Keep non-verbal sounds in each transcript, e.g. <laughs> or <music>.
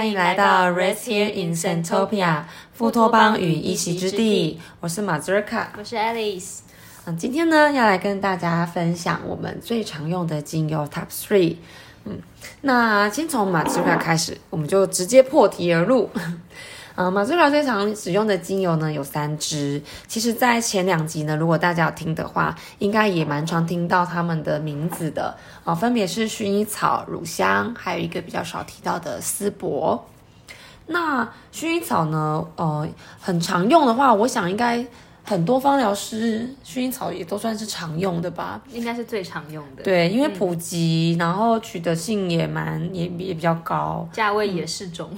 欢迎来到 Rest Here in Santopia 富托邦与一席之地。我是马兹卡，我是 Alice。嗯，今天呢要来跟大家分享我们最常用的精油 Top Three。嗯，那先从马兹卡开始，我们就直接破题而入。嗯，马自卡最常使用的精油呢有三支。其实，在前两集呢，如果大家有听的话，应该也蛮常听到他们的名字的啊，分别是薰衣草、乳香，还有一个比较少提到的丝柏。那薰衣草呢，呃，很常用的话，我想应该很多芳疗师薰衣草也都算是常用的吧？应该是最常用的。对，因为普及，然后取得性也蛮也也比较高，价位也适中。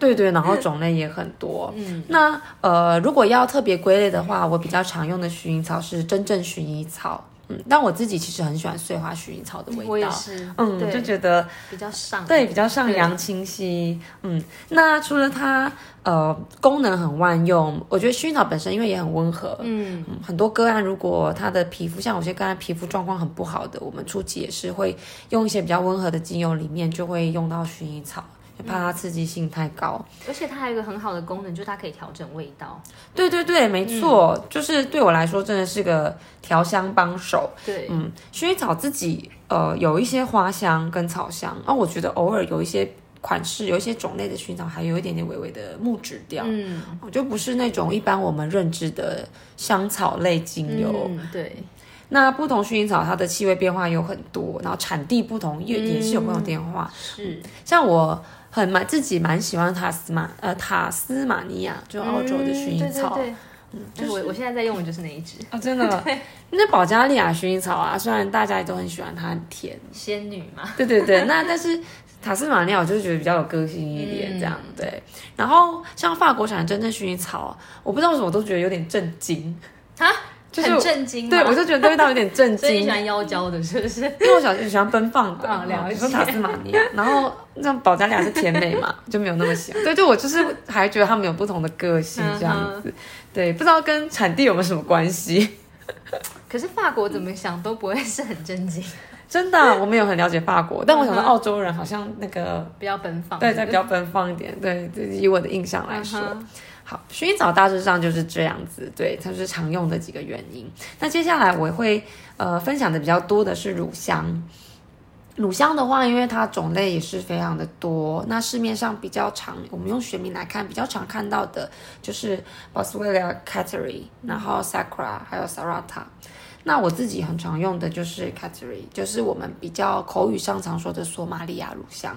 对对，然后种类也很多。嗯，那呃，如果要特别归类的话，我比较常用的薰衣草是真正薰衣草。嗯，但我自己其实很喜欢碎花薰衣草的味道。我也是。嗯，就觉得比较上。对，比较上扬清晰。嗯，那除了它呃功能很万用，我觉得薰衣草本身因为也很温和。嗯，很多个案如果他的皮肤像有些个案皮肤状况很不好的，我们初期也是会用一些比较温和的精油，里面就会用到薰衣草。怕它刺激性太高，而且它还有一个很好的功能，就是它可以调整味道。对对对，没错，就是对我来说真的是个调香帮手。对，嗯，薰衣草自己呃有一些花香跟草香，啊，我觉得偶尔有一些款式，有一些种类的薰衣草还有一点点微微的木质调，嗯，我就不是那种一般我们认知的香草类精油。对，那不同薰衣草它的气味变化有很多，然后产地不同也也是有不同变化。是，像我。很蛮自己蛮喜欢塔斯马呃塔斯马尼亚，就澳洲的薰衣草，嗯，就是我我现在在用的就是那一支啊，真的，<laughs> 那保加利亚薰衣草啊，虽然大家也都很喜欢它，很甜，仙女嘛，对对对，那但是塔斯马尼亚我就是觉得比较有个性一点这样，对，然后像法国产的真正薰衣草，我不知道为什么我都觉得有点震惊。啊。很震惊，对我就觉得味道有点震 <laughs> 惊。所以喜欢妖娇的，是不是？因为我小时候喜欢奔放的，啊，了解。说塔斯马尼亚，然后那保加利亚是甜美嘛，就没有那么喜欢。对，就我就是还觉得他们有不同的个性这样子。对，不知道跟产地有没有什么关系。<laughs> 可是法国怎么想都不会是很震惊。<laughs> 真的，我没有很了解法国，但我想到澳洲人好像那个比较奔放，对，再比较奔放一点。对，以我的印象来说。薰衣草大致上就是这样子，对，它是常用的几个原因。那接下来我会呃分享的比较多的是乳香。乳香的话，因为它种类也是非常的多，那市面上比较常，我们用学名来看，比较常看到的就是 Boswellia cattery，然后 Sacra，还有 Sarata。那我自己很常用的就是 c a t e r y 就是我们比较口语上常说的索马利亚乳香。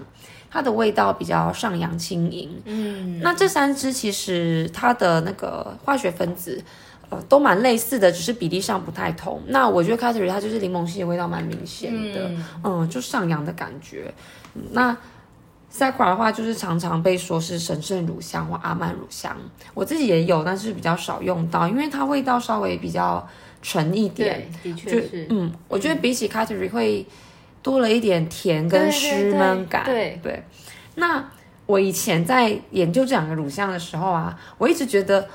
它的味道比较上扬轻盈，嗯，那这三支其实它的那个化学分子，呃，都蛮类似的，只是比例上不太同。那我觉得 c a t e r y 它就是柠檬系的味道蛮明显的，嗯，就上扬的感觉。那 Sacra 的话，就是常常被说是神圣乳香或阿曼乳香，我自己也有，但是比较少用到，因为它味道稍微比较纯一点，的确是，嗯，我觉得比起 c a t e r y 会。多了一点甜跟湿闷感，对对。那我以前在研究这两个乳香的时候啊，我一直觉得，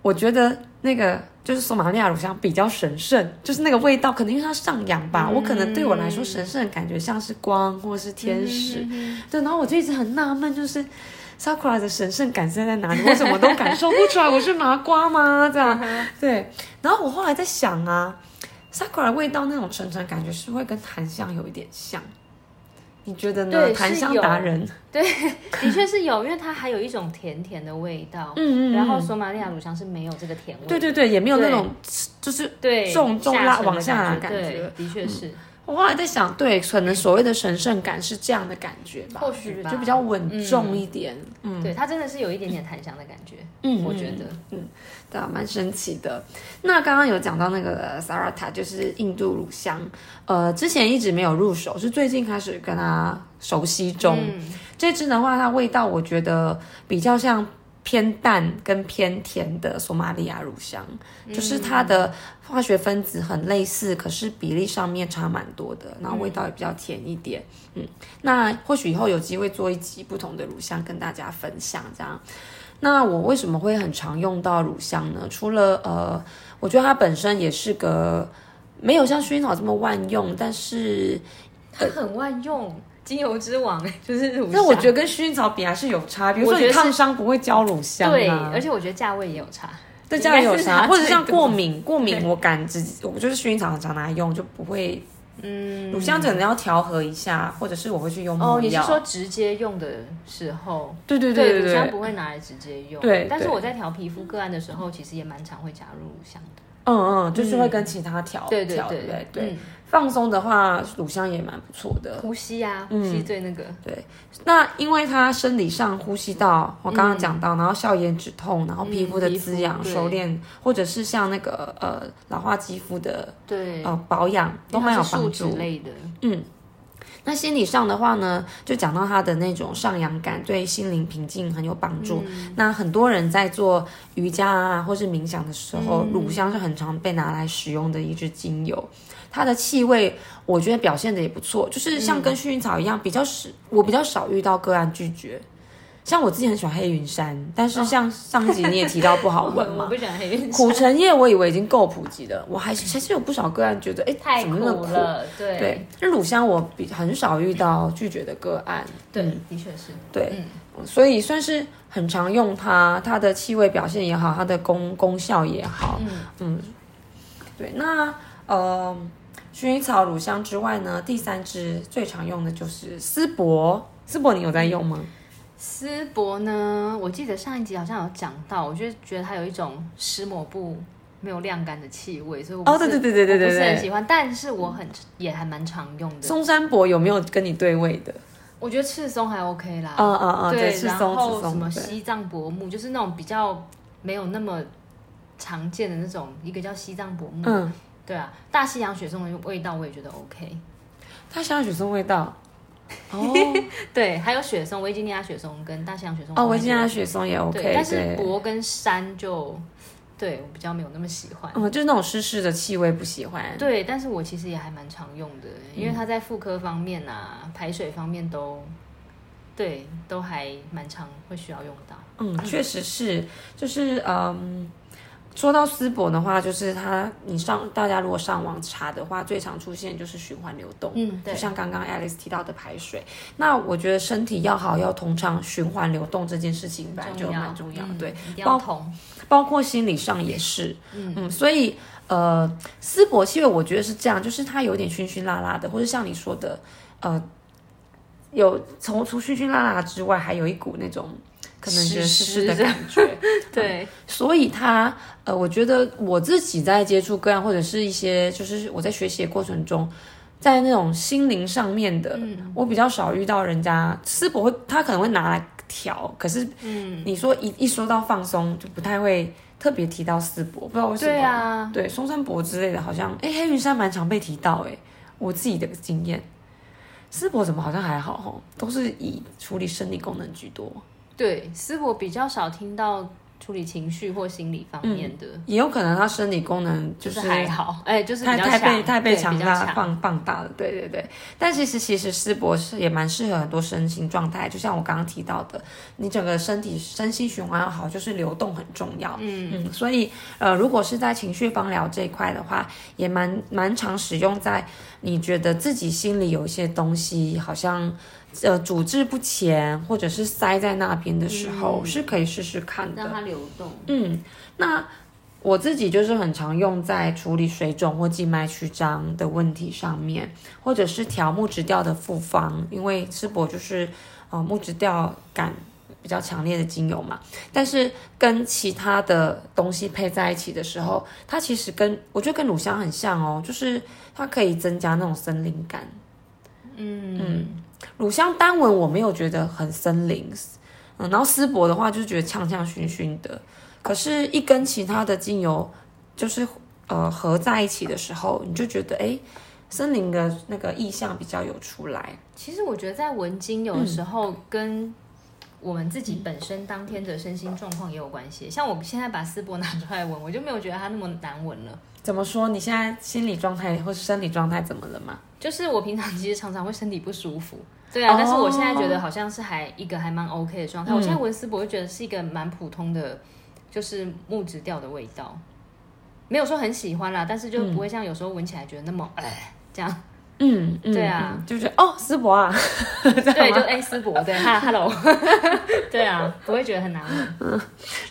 我觉得那个就是索马利亚乳香比较神圣，就是那个味道可能因为它上扬吧，我可能对我来说神圣的感觉像是光或是天使。对，然后我就一直很纳闷，就是 Sakura 的神圣感现在哪里？我怎么都感受不出来？我是麻瓜吗？这样对。然后我后来在想啊。Sakura 味道那种沉沉感觉是会跟檀香有一点像，你觉得呢？檀香达人，对，的确是有，因为它还有一种甜甜的味道。嗯嗯。然后索马利亚乳香是没有这个甜味。对对对，也没有那种就是对重重拉往下的感觉。的确是。我后来在想，对，可能所谓的神圣感是这样的感觉吧，或许就比较稳重一点。嗯，对，它真的是有一点点檀香的感觉。嗯，我觉得，嗯，对啊，蛮神奇的。那刚刚有讲到那个 Sarata，就是印度乳香，呃，之前一直没有入手，是最近开始跟它熟悉中。这支的话，它味道我觉得比较像。偏淡跟偏甜的索马利亚乳香，就是它的化学分子很类似，可是比例上面差蛮多的，然后味道也比较甜一点。嗯，那或许以后有机会做一集不同的乳香跟大家分享。这样，那我为什么会很常用到乳香呢？除了呃，我觉得它本身也是个没有像薰衣草这么万用，但是它很万用。精油之王，<laughs> 就是乳香。但我觉得跟薰衣草比还是有差，比如说你烫伤不会浇乳香，对，而且我觉得价位也有差，对，价位有差，或者像过敏，过敏我敢直，我就是薰衣草常拿来用，就不会。嗯，乳香可能要调和一下，或者是我会去用哦，你是说直接用的时候？对对对对乳香不会拿来直接用。对，但是我在调皮肤个案的时候，其实也蛮常会加入乳香的。嗯嗯，就是会跟其他调对对对对对。放松的话，乳香也蛮不错的。呼吸啊，呼吸最那个。对，那因为它生理上呼吸道，我刚刚讲到，然后消炎止痛，然后皮肤的滋养、收敛，或者是像那个呃老化肌肤的，对，呃保养都蛮有帮助。类的。嗯，那心理上的话呢，就讲到它的那种上扬感，对心灵平静很有帮助。那很多人在做瑜伽啊，或是冥想的时候，乳香是很常被拿来使用的一支精油。它的气味，我觉得表现的也不错，就是像跟薰衣草一样，比较少，我比较少遇到个案拒绝。像我自己很喜欢黑云山，但是像上集你也提到不好闻嘛，<laughs> 我不喜欢黑云山。苦橙叶我以为已经够普及了，我还是还是有不少个案觉得，哎，太苦了。对对，那乳香我比很少遇到拒绝的个案。对，的确是。对，所以算是很常用它，它的气味表现也好，它的功功效也好。嗯嗯，对，那呃。薰衣草、乳香之外呢，第三支最常用的就是丝柏。丝柏你有在用吗？丝柏呢，我记得上一集好像有讲到，我就觉得它有一种湿抹布没有晾干的气味，所以我哦，对对对对对对，不是很喜欢。但是我很也还蛮常用的。松山柏有没有跟你对味的？我觉得赤松还 OK 啦。嗯嗯嗯，对，然后什么西藏柏木，就是那种比较没有那么常见的那种，一个叫西藏柏木。嗯。对啊，大西洋雪松的味道我也觉得 OK。大西洋雪松味道，哦，<laughs> 对，还有雪松，维吉尼亚雪松跟大西洋雪松。哦，维吉尼亚雪松也 OK，但是柏跟山就对我比较没有那么喜欢。嗯，就是那种湿湿的气味不喜欢。对，但是我其实也还蛮常用的，因为它在妇科方面啊、排水方面都对都还蛮常会需要用到。嗯，确实是，就是嗯。说到丝柏的话，就是它，你上大家如果上网查的话，最常出现就是循环流动，嗯，就像刚刚 Alice 提到的排水。那我觉得身体要好，要通畅循环流动这件事情本来就蛮重要，对，包包括心理上也是，嗯，所以呃，丝柏气味我觉得是这样，就是它有点熏熏辣辣的，或者像你说的，呃，有从除熏熏辣辣之外，还有一股那种。可能觉得湿湿的感觉，<laughs> 对，所以他呃，我觉得我自己在接触个案或者是一些，就是我在学习的过程中，在那种心灵上面的，我比较少遇到人家丝柏会，他可能会拿来调，可是，嗯，你说一一说到放松，就不太会特别提到丝柏，不知道为什么，对啊，对，松山柏之类的，好像，哎，黑云山蛮常被提到，哎，我自己的经验，丝柏怎么好像还好哈，都是以处理生理功能居多。对，丝柏比较少听到处理情绪或心理方面的，也有可能他生理功能就是还好，哎，就是太太被太被强大放放大了，对对对。但其实其实丝柏是也蛮适合很多身心状态，就像我刚刚提到的，你整个身体身心循环要好，就是流动很重要，嗯嗯。所以呃，如果是在情绪方疗这一块的话，也蛮蛮常使用在你觉得自己心里有一些东西好像。呃，主治不前或者是塞在那边的时候，是可以试试看的，让它流动。嗯，那我自己就是很常用在处理水肿或静脉曲张的问题上面，或者是调木质调的复方，因为赤柏就是呃木质调感比较强烈的精油嘛。但是跟其他的东西配在一起的时候，它其实跟我觉得跟乳香很像哦，就是它可以增加那种森林感。嗯嗯。乳香单闻我没有觉得很森林，嗯，然后丝柏的话就是觉得呛呛熏熏的，可是，一跟其他的精油就是呃合在一起的时候，你就觉得哎，森林的那个意象比较有出来。其实我觉得在闻精油的时候，跟我们自己本身当天的身心状况也有关系。像我现在把丝柏拿出来闻，我就没有觉得它那么难闻了。怎么说？你现在心理状态或是生理状态怎么了吗？就是我平常其实常常会身体不舒服。对啊，但是我现在觉得好像是还一个还蛮 OK 的状态。我现在闻丝柏，就觉得是一个蛮普通的，就是木质调的味道，没有说很喜欢啦，但是就不会像有时候闻起来觉得那么哎 <laughs> 这样。嗯，对啊，就觉得哦，思博啊，<laughs> 对，就哎思博，<laughs> 对，哈，hello，对啊，不会觉得很难嗯。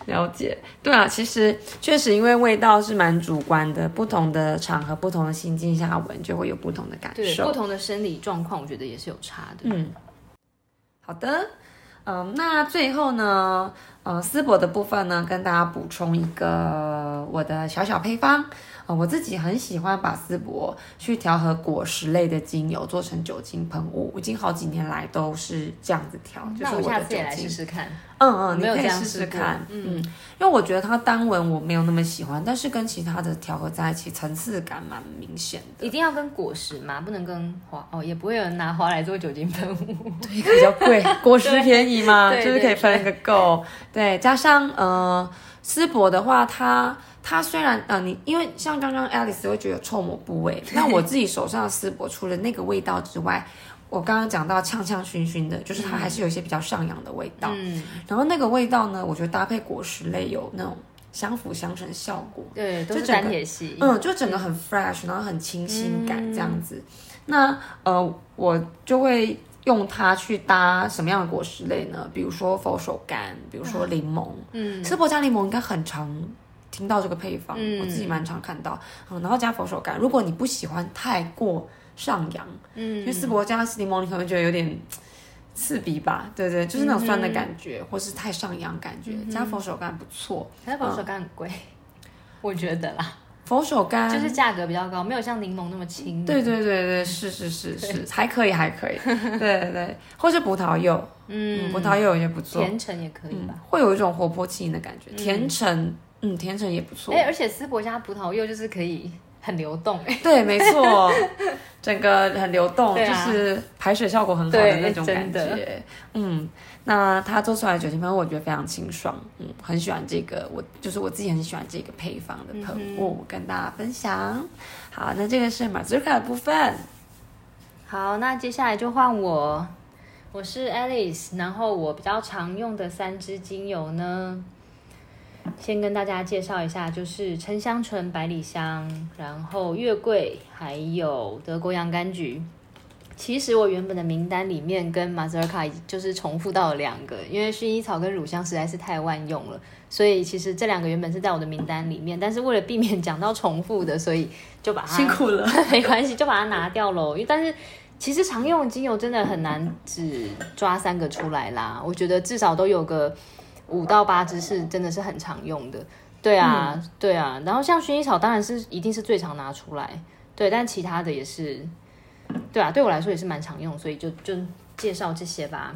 了解，对啊，其实确实因为味道是蛮主观的，不同的场合、不同的心境下闻，就会有不同的感受。不同的生理状况，我觉得也是有差的。嗯，好的，嗯，那最后呢，呃，丝柏的部分呢，跟大家补充一个我的小小配方。呃，我自己很喜欢把丝柏去调和果实类的精油，做成酒精喷雾。我已经好几年来都是这样子调，就是我下次也来试试看。嗯嗯，你可以试试看。嗯，因为我觉得它单闻我没有那么喜欢，但是跟其他的调和在一起，层次感蛮明显的。一定要跟果实吗？不能跟花哦，也不会有人拿花来做酒精喷雾。<laughs> 对，比较贵，<laughs> 果实便宜嘛，就是可以喷一个够。对，加上呃，丝柏的话，它。它虽然呃，你因为像刚刚 Alice 会觉得有臭抹部位，那我自己手上的丝柏除了那个味道之外，我刚刚讲到呛呛熏熏的，就是它还是有一些比较上扬的味道。嗯，然后那个味道呢，我觉得搭配果实类有那种相辅相成的效果。对，都是单铁系。嗯，就整个很 fresh，然后很清新感这样子。那呃，我就会用它去搭什么样的果实类呢？比如说佛手柑，比如说柠檬。嗯，丝柏加柠檬应该很常。听到这个配方，我自己蛮常看到，嗯，然后加佛手柑。如果你不喜欢太过上扬，嗯，因为丝柏加柠檬，你可能觉得有点刺鼻吧？对对，就是那种酸的感觉，或是太上扬感觉。加佛手柑不错，加佛手柑很贵，<laughs> 我觉得啦。佛手柑就是价格比较高，没有像柠檬那么轻。对对对对，<laughs> 是是是是，还可以还可以。<laughs> 对对对，或是葡萄柚，嗯，葡萄柚也不错，甜橙也可以吧？会有一种活泼轻盈的感觉，甜橙。嗯，甜橙也不错。哎，而且丝柏加葡萄柚就是可以很流动。对，没错，<laughs> 整个很流动，就是排水效果很好的那种感觉。嗯，那它做出来的酒精喷雾，我觉得非常清爽。嗯，很喜欢这个，我就是我自己很喜欢这个配方的喷雾，跟大家分享。好，那这个是马祖卡的部分。好，那接下来就换我，我是 Alice，然后我比较常用的三支精油呢。先跟大家介绍一下，就是沉香醇、百里香，然后月桂，还有德国洋甘菊。其实我原本的名单里面跟马泽尔卡就是重复到了两个，因为薰衣草跟乳香实在是太万用了，所以其实这两个原本是在我的名单里面，但是为了避免讲到重复的，所以就把它辛苦了，<laughs> 没关系，就把它拿掉喽。因为但是其实常用的精油真的很难只抓三个出来啦，我觉得至少都有个。五到八支是真的是很常用的，对啊，对啊。然后像薰衣草当然是一定是最常拿出来，对，但其他的也是，对啊，对我来说也是蛮常用，所以就就介绍这些吧。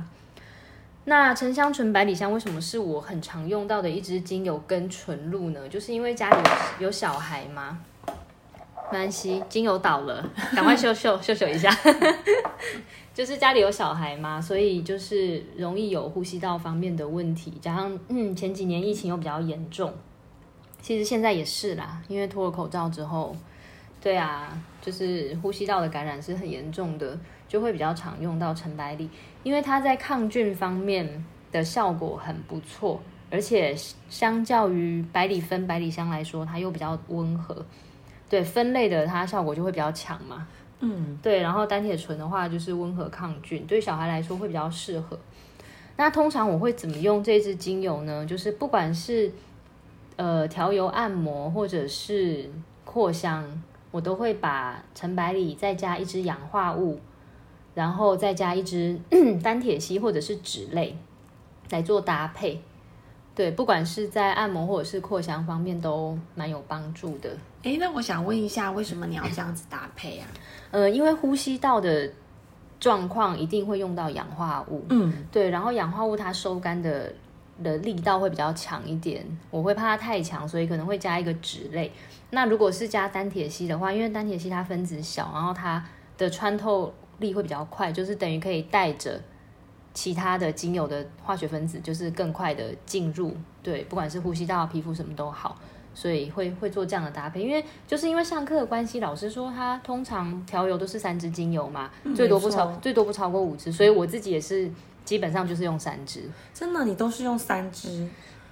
那沉香醇、百里香为什么是我很常用到的一支精油跟纯露呢？就是因为家里有小孩吗？没关系，精油倒了，赶快秀秀秀秀一下。就是家里有小孩嘛，所以就是容易有呼吸道方面的问题，加上嗯前几年疫情又比较严重，其实现在也是啦，因为脱了口罩之后，对啊，就是呼吸道的感染是很严重的，就会比较常用到陈百里，因为它在抗菌方面的效果很不错，而且相较于百里芬、百里香来说，它又比较温和，对分类的它效果就会比较强嘛。嗯，对，然后单铁醇的话就是温和抗菌，对小孩来说会比较适合。那通常我会怎么用这支精油呢？就是不管是呃调油按摩或者是扩香，我都会把陈百里再加一支氧化物，然后再加一支 <clears throat> 单铁烯或者是脂类来做搭配。对，不管是在按摩或者是扩香方面都蛮有帮助的。哎，那我想问一下，为什么你要这样子搭配啊？呃，因为呼吸道的状况一定会用到氧化物。嗯，对，然后氧化物它收干的的力道会比较强一点，我会怕它太强，所以可能会加一个脂类。那如果是加单铁烯的话，因为单铁烯它分子小，然后它的穿透力会比较快，就是等于可以带着。其他的精油的化学分子就是更快的进入，对，不管是呼吸道、皮肤什么都好，所以会会做这样的搭配。因为就是因为上课的关系，老师说他通常调油都是三支精油嘛，最多不超最多不超过五支，所以我自己也是基本上就是用三支。真的，你都是用三支？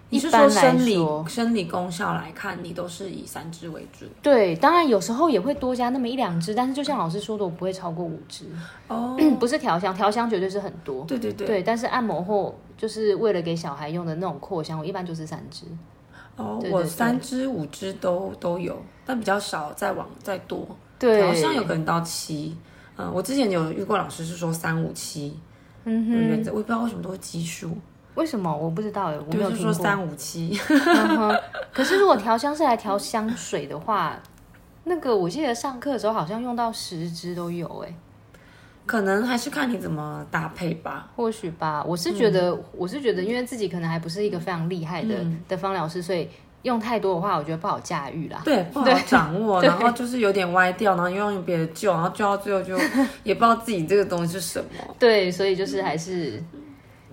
你是说生理生理功效来看，你都是以三支为主？对，当然有时候也会多加那么一两支，但是就像老师说的，我不会超过五支。哦，<clears throat> 不是调香，调香绝对是很多。对对对。对，但是按摩或就是为了给小孩用的那种扩香，我一般就是三支。哦，我三支五支都都有，但比较少，再往再多。对，调香有可能到七。嗯，我之前有遇过老师是说三五七，嗯哼，我也不知道为什么都是奇数。为什么我不知道哎，我没有听过。三五七，可是如果调香是来调香水的话，那个我记得上课的时候好像用到十支都有哎。可能还是看你怎么搭配吧，或许吧。我是觉得，我是觉得，因为自己可能还不是一个非常厉害的的芳疗师，所以用太多的话，我觉得不好驾驭啦。对，不好掌握，然后就是有点歪掉，然后又用别的救，然后救到最后就也不知道自己这个东西是什么。对，所以就是还是。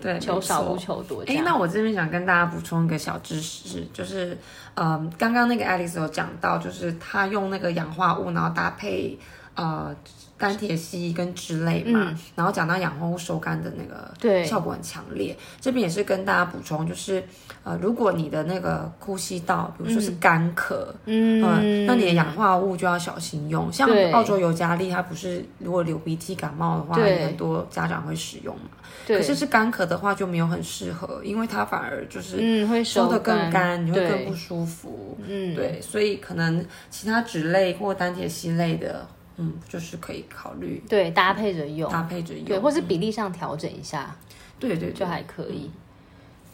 对，求少不求多。哎，那我这边想跟大家补充一个小知识，就是，嗯，刚刚那个爱丽丝有讲到，就是她用那个氧化物，然后搭配呃单铁烯跟脂类嘛，然后讲到氧化物收干的那个效果很强烈。这边也是跟大家补充，就是呃，如果你的那个呼吸道，比如说是干咳，嗯，那你的氧化物就要小心用。像澳洲尤加利，它不是如果流鼻涕感冒的话，很多家长会使用嘛。可是是干咳的话就没有很适合，因为它反而就是嗯会收的更干，你会更不舒服。嗯，对，所以可能其他脂类或单铁烯类的，嗯，就是可以考虑对搭配着用，搭配着用，对，或是比例上调整一下，对对，就还可以。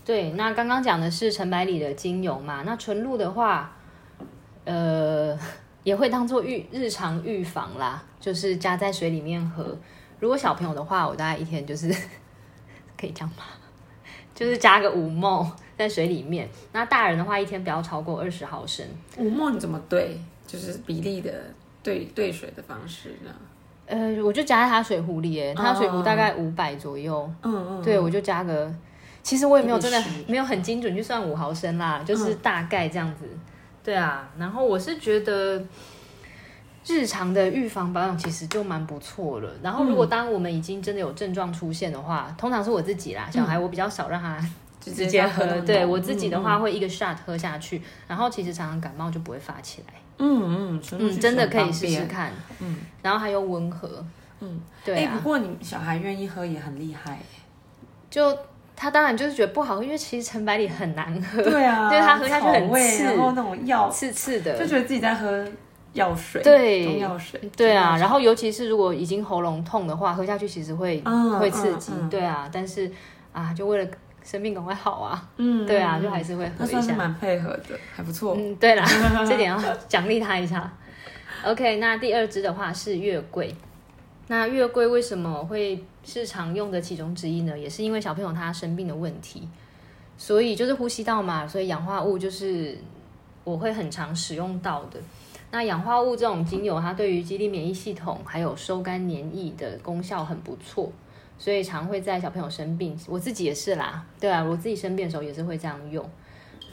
对，那刚刚讲的是陈百里的精油嘛，那纯露的话，呃，<laughs> 也会当做预日常预防啦，就是加在水里面喝。如果小朋友的话，我大概一天就是。<laughs> 可以这样吧？就是加个五梦在水里面。那大人的话，一天不要超过二十毫升。五梦你怎么对？就是比例的兑兑水的方式呢？呃，我就加在他水壶里，哎，他水壶大概五百左右。嗯嗯。对，我就加个，其实我也没有真的没有很精准，就算五毫升啦，就是大概这样子。对啊，然后我是觉得。日常的预防保养其实就蛮不错了。然后，如果当我们已经真的有症状出现的话，通常是我自己啦，小孩我比较少让他直接喝。对我自己的话，会一个 shot 喝下去，然后其实常常感冒就不会发起来。嗯嗯嗯，真的可以试试看。嗯，然后还有温和。嗯，对啊。不过你小孩愿意喝也很厉害。就他当然就是觉得不好喝，因为其实陈百里很难喝。对啊，<laughs> 就是他喝下去很刺，然后那种药刺刺的，就觉得自己在喝。药水，对，中药水，对啊。然后尤其是如果已经喉咙痛的话，喝下去其实会会刺激，对啊。但是啊，就为了生病赶快好啊，嗯，对啊，就还是会喝一下，蛮配合的，还不错。嗯，对啦，<laughs> 这点要奖励他一下。OK，那第二支的话是月桂。那月桂为什么会是常用的其中之一呢？也是因为小朋友他生病的问题，所以就是呼吸道嘛，所以氧化物就是我会很常使用到的。那氧化物这种精油，它对于激励免疫系统还有收干黏液的功效很不错，所以常会在小朋友生病，我自己也是啦，对啊，我自己生病的时候也是会这样用。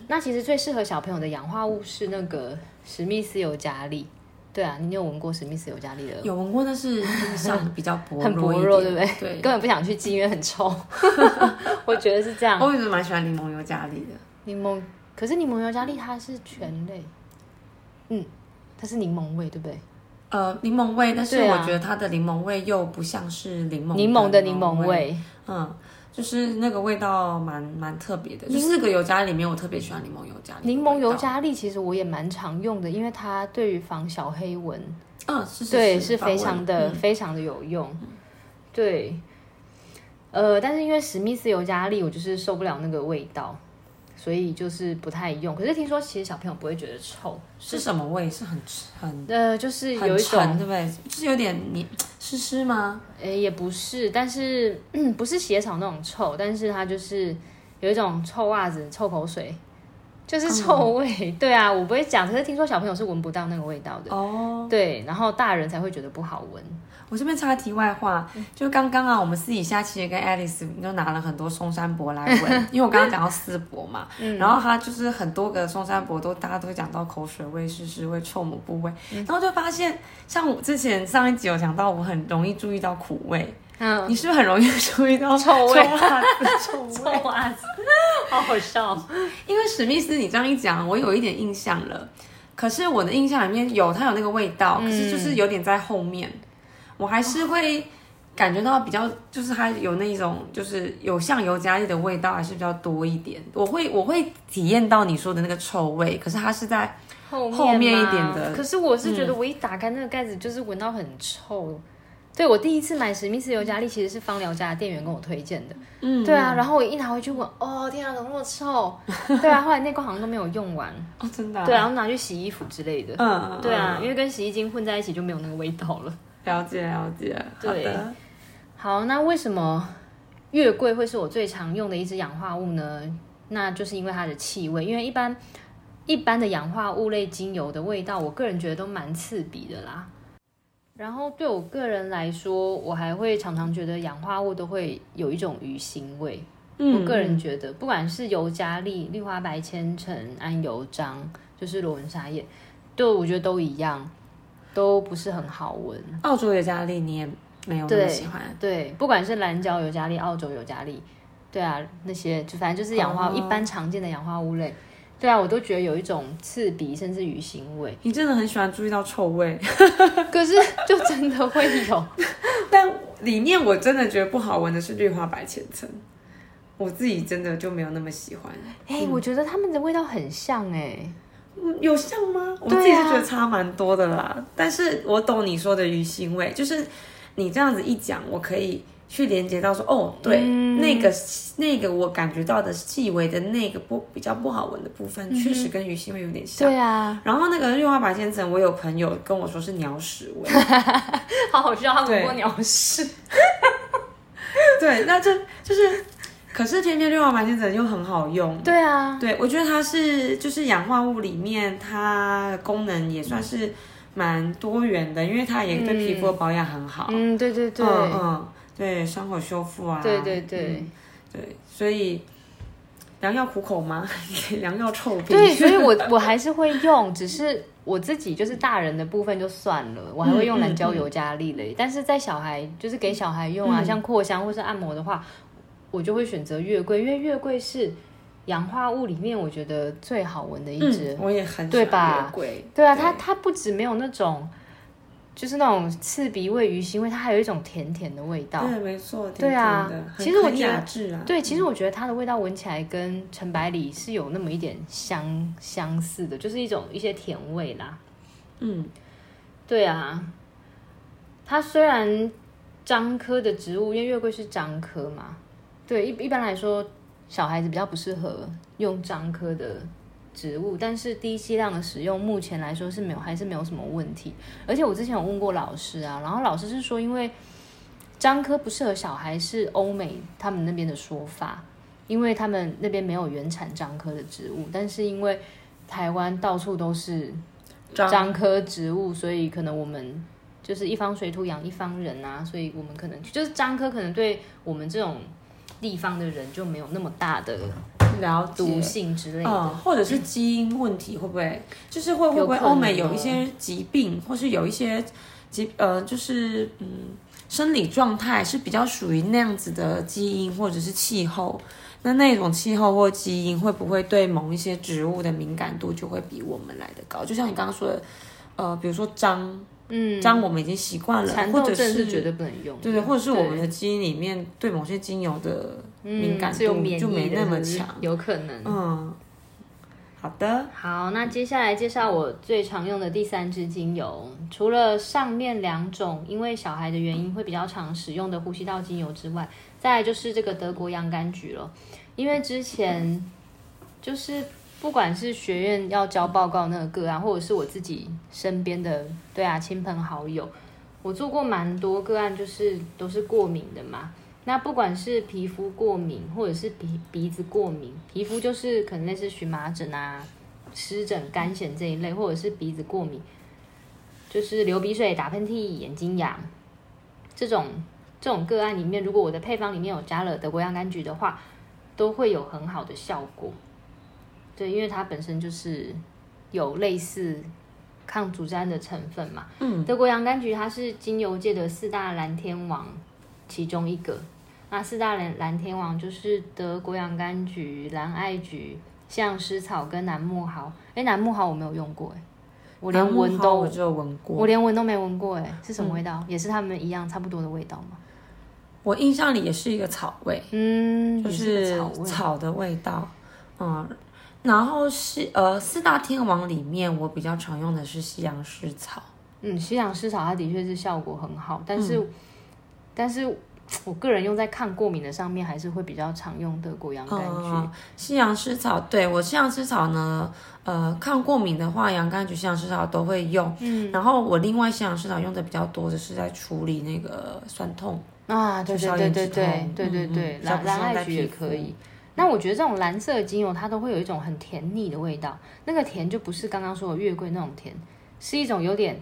那其实最适合小朋友的氧化物是那个史密斯尤加利，对啊，你有闻过史密斯尤加利的？有闻过，但是像比较薄很薄弱，对不对？对，根本不想去寄，因为很臭。<laughs> 我觉得是这样。我一直蛮喜欢柠檬尤加利的。柠檬，可是柠檬尤加利它是醛类，嗯。它是柠檬味，对不对？呃，柠檬味，但是我觉得它的柠檬味又不像是柠檬柠檬的柠檬味，嗯，就是那个味道蛮蛮特别的。四个油加里面，我特别喜欢柠檬油加柠檬油加力，其实我也蛮常用的，因为它对于防小黑纹，嗯，是对，是非常的非常的有用。对，呃，但是因为史密斯尤加利，我就是受不了那个味道。所以就是不太用，可是听说其实小朋友不会觉得臭，是什么味？是很很呃，就是有一种对不对？是有点黏 <tsk> 湿湿吗？诶，也不是，但是不是鞋草那种臭，但是它就是有一种臭袜子、臭口水，就是臭味。<laughs> 对啊，我不会讲，可是听说小朋友是闻不到那个味道的哦。对，然后大人才会觉得不好闻。我这边插个题外话，就刚刚啊，我们私底下其实跟 Alice 就拿了很多松山博来闻，<laughs> 因为我刚刚讲到丝柏嘛，然后它就是很多个松山博都大家都会讲到口水味、湿湿味、臭母部位，然后就发现像我之前上一集有讲到，我很容易注意到苦味，嗯，你是不是很容易注意到臭味？臭袜子，<laughs> 臭袜子，<laughs> 好好笑。因为史密斯，你这样一讲，我有一点印象了。可是我的印象里面有它有那个味道，可是就是有点在后面，我还是会感觉到比较，就是它有那种就是有像油加利的味道，还是比较多一点。我会我会体验到你说的那个臭味，可是它是在后后面一吗点的可是我是觉得我一打开那个盖子，就是闻到很臭。对我第一次买史密斯尤加利，其实是芳疗家的店员跟我推荐的。嗯，对啊，然后我一拿回去闻，哦天啊，怎么那么臭？<laughs> 对啊，后来那罐好像都没有用完。哦，真的啊、对啊，然后拿去洗衣服之类的。嗯，对啊，嗯因为跟洗衣精混在一起就没有那个味道了。了解了解，好对，好，那为什么月桂会是我最常用的一支氧化物呢？那就是因为它的气味，因为一般一般的氧化物类精油的味道，我个人觉得都蛮刺鼻的啦。然后对我个人来说，我还会常常觉得氧化物都会有一种鱼腥味。嗯我个人觉得，不管是尤加利、氯化白千层、桉油樟，就是罗纹沙叶，对我觉得都一样，都不是很好闻。澳洲尤加利你也没有那么喜欢，对，不管是蓝椒尤加利、澳洲尤加利，对啊，那些就反正就是氧化、哦一般常见的氧化物类，对啊，我都觉得有一种刺鼻甚至鱼腥味，你真的很喜欢注意到臭味，<laughs> 可是就真的会有，<laughs> 但里面我真的觉得不好闻的是绿花白千层，我自己真的就没有那么喜欢。哎、我觉得它们的味道很像哎、嗯，有像吗？我自己是觉得差蛮多的啦。但是我懂你说的鱼腥味，就是你这样子一讲，我可以去连接到说，哦，对，嗯。那个那个我感觉到的细微的那个不比较不好闻的部分，确实跟鱼腥味有点像。嗯对啊，然后那个氯化白千层，我有朋友跟我说是鸟屎味，<laughs> 好好笑，他对。闻过鸟屎，<laughs> 对，那这就是，可是天天氯化白千层又很好用，对啊，对，我觉得它是就是氧化物里面，它功能也算是蛮多元的，因为它也对皮肤的保养很好。嗯，对对对，嗯嗯，对，伤口修复啊。对对对。嗯对，所以良药苦口吗？<laughs> 良药臭屁。对，所以我 <laughs> 我还是会用，只是我自己就是大人的部分就算了，我还会用蓝椒油加利嘞。但是在小孩就是给小孩用啊，嗯像扩香或是按摩的话，我就会选择月桂，因为月桂是氧化物里面我觉得最好闻的一支。嗯，我也很喜欢对吧月桂。对啊，它它不止没有那种就是那种刺鼻味、鱼腥味，它还有一种甜甜的味道。对，没错。对啊甜甜的很其实我很觉得。对，其实我觉得它的味道闻起来跟陈百里是有那么一点相相似的，就是一种一些甜味啦。嗯，对啊，它虽然樟科的植物，因为月桂是樟科嘛，对，一一般来说小孩子比较不适合用樟科的植物，但是低剂量的使用，目前来说是没有，还是没有什么问题。而且我之前有问过老师啊，然后老师是说，因为樟科不适合小孩，是欧美他们那边的说法，因为他们那边没有原产樟科的植物，但是因为台湾到处都是樟樟科植物，所以可能我们就是一方水土养一方人啊，所以我们可能就是樟科可能对我们这种地方的人就没有那么大的了解毒性之类的。嗯，或者是基因问题，会不会就是会会不会欧美有哦一些疾病，或是有一些疾呃，就是嗯生理状态是比较属于那样子的基因或者是气候，那那种气候或基因会不会对某一些植物的敏感度就会比我们来的高？就像你刚刚说的，呃，比如说樟，嗯，樟我们已经习惯了，或者是绝对不能用，对对，或者是我们的基因里面对某些精油的敏感嗯是有度免疫就没那么强。有可能。嗯，好的。好，那接下来介绍我最常用的第三支精油。除了上面两种因为小孩的原因会比较常使用的呼吸道精油之外，再来就是这个德国洋甘菊了。因为之前就是不管是学院要交报告那个个案，或者是我自己身边的对啊亲朋好友，我做过蛮多个案，就是都是过敏的嘛。那不管是皮肤过敏，或者是鼻鼻子过敏，皮肤就是可能类似荨麻疹啊、湿疹、干癣这一类，或者是鼻子过敏，就是流鼻水、打喷嚏、眼睛痒这种这种个案里面，如果我的配方里面有加了德国洋甘菊的话，都会有很好的效果。对，因为它本身就是有类似抗组织胺的成分嘛。嗯，德国洋甘菊它是精油界的四大蓝天王其中一个。那四大蓝蓝天王就是德国洋甘菊、蓝艾菊、西洋狮草跟楠木蒿。哎，楠木蒿我没有用过，哎，我连闻都我只有闻过，我连闻都没闻过，哎，是什么味道？也是他们一样差不多的味道吗？我印象里也是一个草味，嗯，就是草的味道，嗯。然后是呃四大天王里面，我比较常用的是西洋狮草。嗯，西洋狮草它的确是效果很好，但是但是我个人用在抗过敏的上面，还是会比较常用德国洋甘菊。西洋湿草，对我西洋湿草呢，呃，抗过敏的话，洋甘菊、西洋湿草都会用。嗯，然后我另外西洋湿草用的比较多的是在处理那个酸痛啊，对对对对对对对对，蓝蓝艾菊也可以。那我觉得这种蓝色精油它都会有一种很甜腻的味道，那个甜就不是刚刚说的月桂那种甜，是一种有点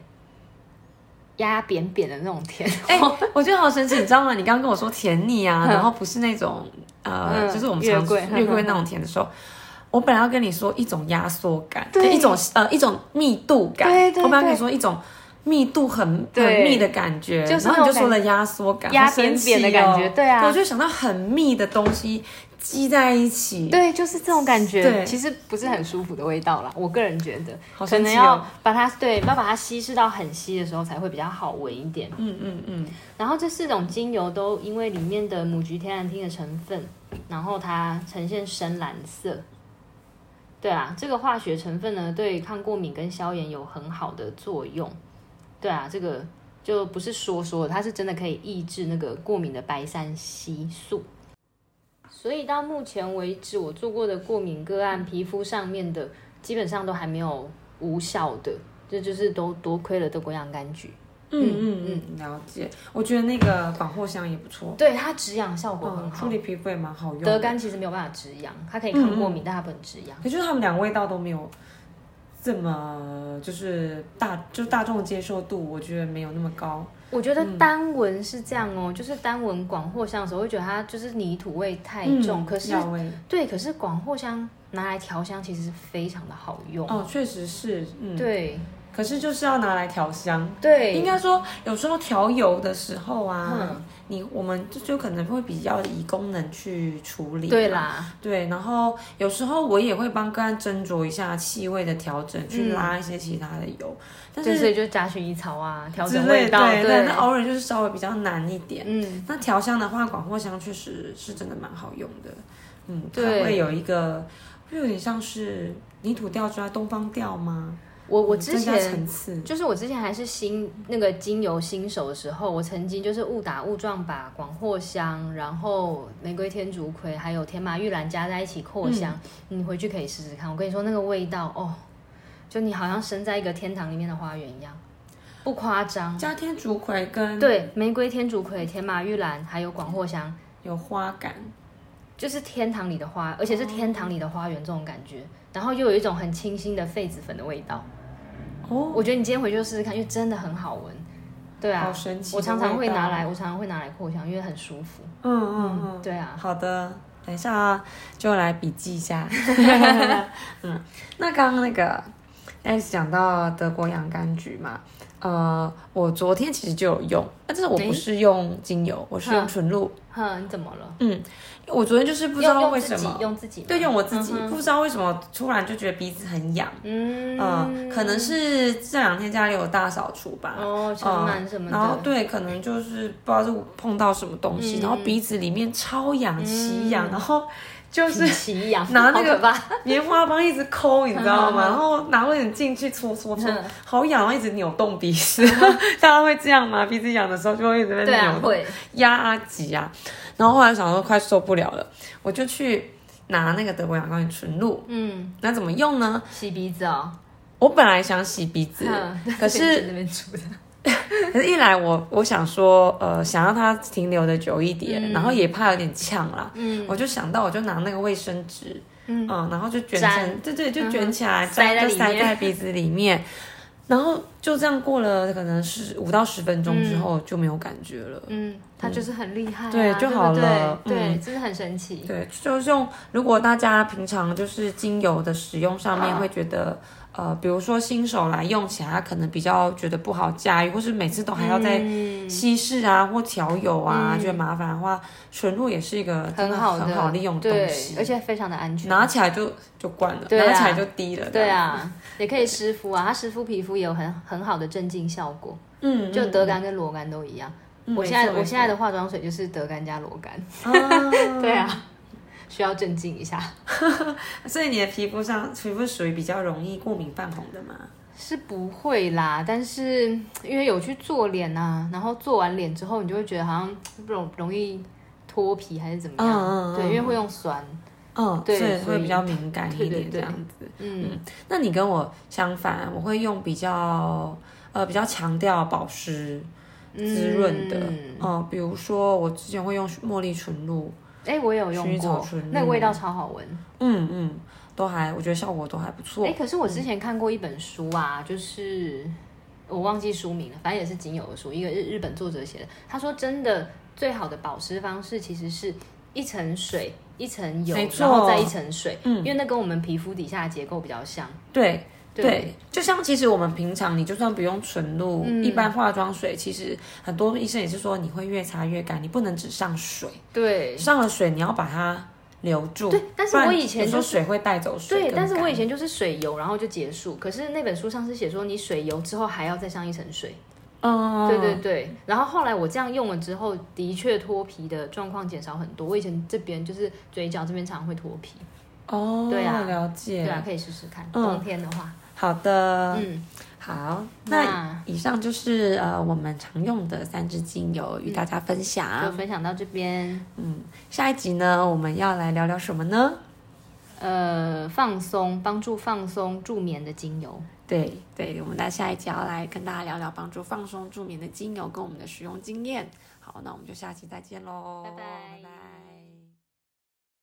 压扁扁的那种甜。<laughs> 哎，我觉得好神奇，你知道吗？你刚刚跟我说甜腻啊，然后不是那种呃，就是我们月桂月桂那种甜的时候，我本来要跟你说一种压缩感，一种呃一种密度感，我本来跟你说一种。密度很很密的感觉，然后你就说了压缩感，压扁扁的感觉，对啊，我就想到很密的东西积在一起，对，就是这种感觉，对，其实不是很舒服的味道啦，我个人觉得，可能要把它对，要把它稀释到很稀的时候才会比较好闻一点，嗯嗯嗯。然后这四种精油都因为里面的母菊天然烃的成分，然后它呈现深蓝色，对啊，这个化学成分呢，对抗过敏跟消炎有很好的作用。对啊，这个就不是说说，它是真的可以抑制那个过敏的白三烯素。所以到目前为止，我做过的过敏个案，皮肤上面的基本上都还没有无效的，这就是都多亏了德国洋甘菊。嗯嗯嗯，了解。我觉得那个广藿香也不错，对它止痒效果很好，处理皮肤也蛮好用。德甘其实没有办法止痒，它可以抗过敏，但它不能止痒。可就是它们两个味道都没有。这么就是大，就大众接受度，我觉得没有那么高。我觉得单闻是这样哦，就是单闻广藿香的时候，会觉得它就是泥土味太重。可是对，可是广藿香拿来调香，其实是非常的好用。哦，确实是，嗯，对。可是就是要拿来调香，对，应该说有时候调油的时候啊，你我们就就可能会比较以功能去处理，对啦，对，然后有时候我也会帮个案斟酌一下气味的调整，去拉一些其他的油，但是所以就加薰衣草啊，调整味道，对，那偶尔就是稍微比较难一点，嗯，那调香的话，广藿香确实是真的蛮好用的，嗯，它会有一个，会有点像是泥土调出来东方调吗？我我之前就是我之前还是新那个精油新手的时候，我曾经就是误打误撞把广藿香、然后玫瑰天竺葵还有天麻玉兰加在一起扩香，你回去可以试试看。我跟你说那个味道哦，就你好像身在一个天堂里面的花园一样，不夸张。加天竺葵跟对玫瑰天竺葵、天马玉兰还有广藿香有花感，就是天堂里的花，而且是天堂里的花园这种感觉，然后又有一种很清新的痱子粉的味道。哦，我觉得你今天回去就试试看，因为真的很好闻。对啊，好神奇！我常常会拿来，我常常会拿来扩香，因为很舒服。嗯嗯嗯，对啊。好的，等一下啊，就来笔记一下。<laughs> 嗯，那刚刚那个 S 讲到德国洋甘菊嘛，呃，我昨天其实就有用，但是我不是用精油，我是用纯露。哼，你怎么了？嗯。我昨天就是不知道为什么。用自己对用我自己，不知道为什么突然就觉得鼻子很痒，嗯，可能是这两天家里有大扫除吧，哦，尘螨什么的，然后对，可能就是不知道是碰到什么东西，然后鼻子里面超痒，奇痒，然后就是拿那个棉花棒一直抠，你知道吗？<laughs> 然后拿卫生镜去搓搓搓，好痒，然后一直扭动鼻子，<laughs> 大家会这样吗？鼻子痒的时候就会一直在扭动，压啊挤啊。然后后来想说快受不了了，我就去拿那个德国洋甘菊纯露。嗯，那怎么用呢？洗鼻子哦。我本来想洗鼻子，可是 <laughs> 那边出的。<laughs> 可是，一来我我想说，呃，想让它停留的久一点，然后也怕有点呛啦。嗯，我就想到，我就拿那个卫生纸，嗯，然后就卷成，对对，就卷起来，塞在塞在鼻子里面。然后就这样过了，可能是五到十分钟之后就没有感觉了。嗯，它就是很厉害，对，就好了。对，真的很神奇。对，就是用。如果大家平常就是精油的使用上面会觉得呃，比如说新手来用起来，他可能比较觉得不好驾驭，或是每次都还要再稀释啊或调油啊，觉得麻烦的话，纯露也是一个很好很好利用的东西，而且非常的安全，拿起来就就灌了，拿起来就滴了。对啊，<laughs> 也可以湿敷啊，它湿敷皮肤也有很很好的镇静效果。嗯，就德干跟罗干都一样。我现在我现在的化妆水就是德干加罗干。<laughs> 对啊。<laughs> 需要镇静一下，<laughs> 所以你的皮肤上皮肤属于比较容易过敏泛红的吗？是不会啦，但是因为有去做脸啊，然后做完脸之后，你就会觉得好像不容容易脱皮还是怎么样？对，因为会用酸，嗯，对，会比较敏感一点这样子。嗯，那你跟我相反，我会用比较呃比较强调保湿滋润的，嗯，比如说我之前会用茉莉纯露。哎，我有用过，那个味道超好闻。嗯嗯，都还，我觉得效果都还不错。哎，可是我之前看过一本书啊，就是我忘记书名了，反正也是仅有的书，一个日日本作者写的。他说，真的最好的保湿方式其实是一层水，一层油，然后再一层水。嗯，因为那跟我们皮肤底下的结构比较像。对。对，就像其实我们平常你就算不用纯露，一般化妆水，其实很多医生也是说你会越擦越干，你不能只上水。对，上了水你要把它留住。对，但是我以前说水会带走水。对，但是我以前就是水油，然后就结束。可是那本书上是写说你水油之后还要再上一层水。哦。对对对，然后后来我这样用了之后，的确脱皮的状况减少很多。我以前这边就是嘴角这边常常会脱皮。哦。对啊，了解。对啊，可以试试看，冬天的话。好的，嗯，好，那以上就是呃我们常用的三支精油与大家分享，就分享到这边。嗯，下一集呢，我们要来聊聊什么呢？呃，放松，帮助放松助眠的精油。对对，我们在下一集要来跟大家聊聊帮助放松助眠的精油跟我们的使用经验。好，那我们就下期再见喽，拜拜。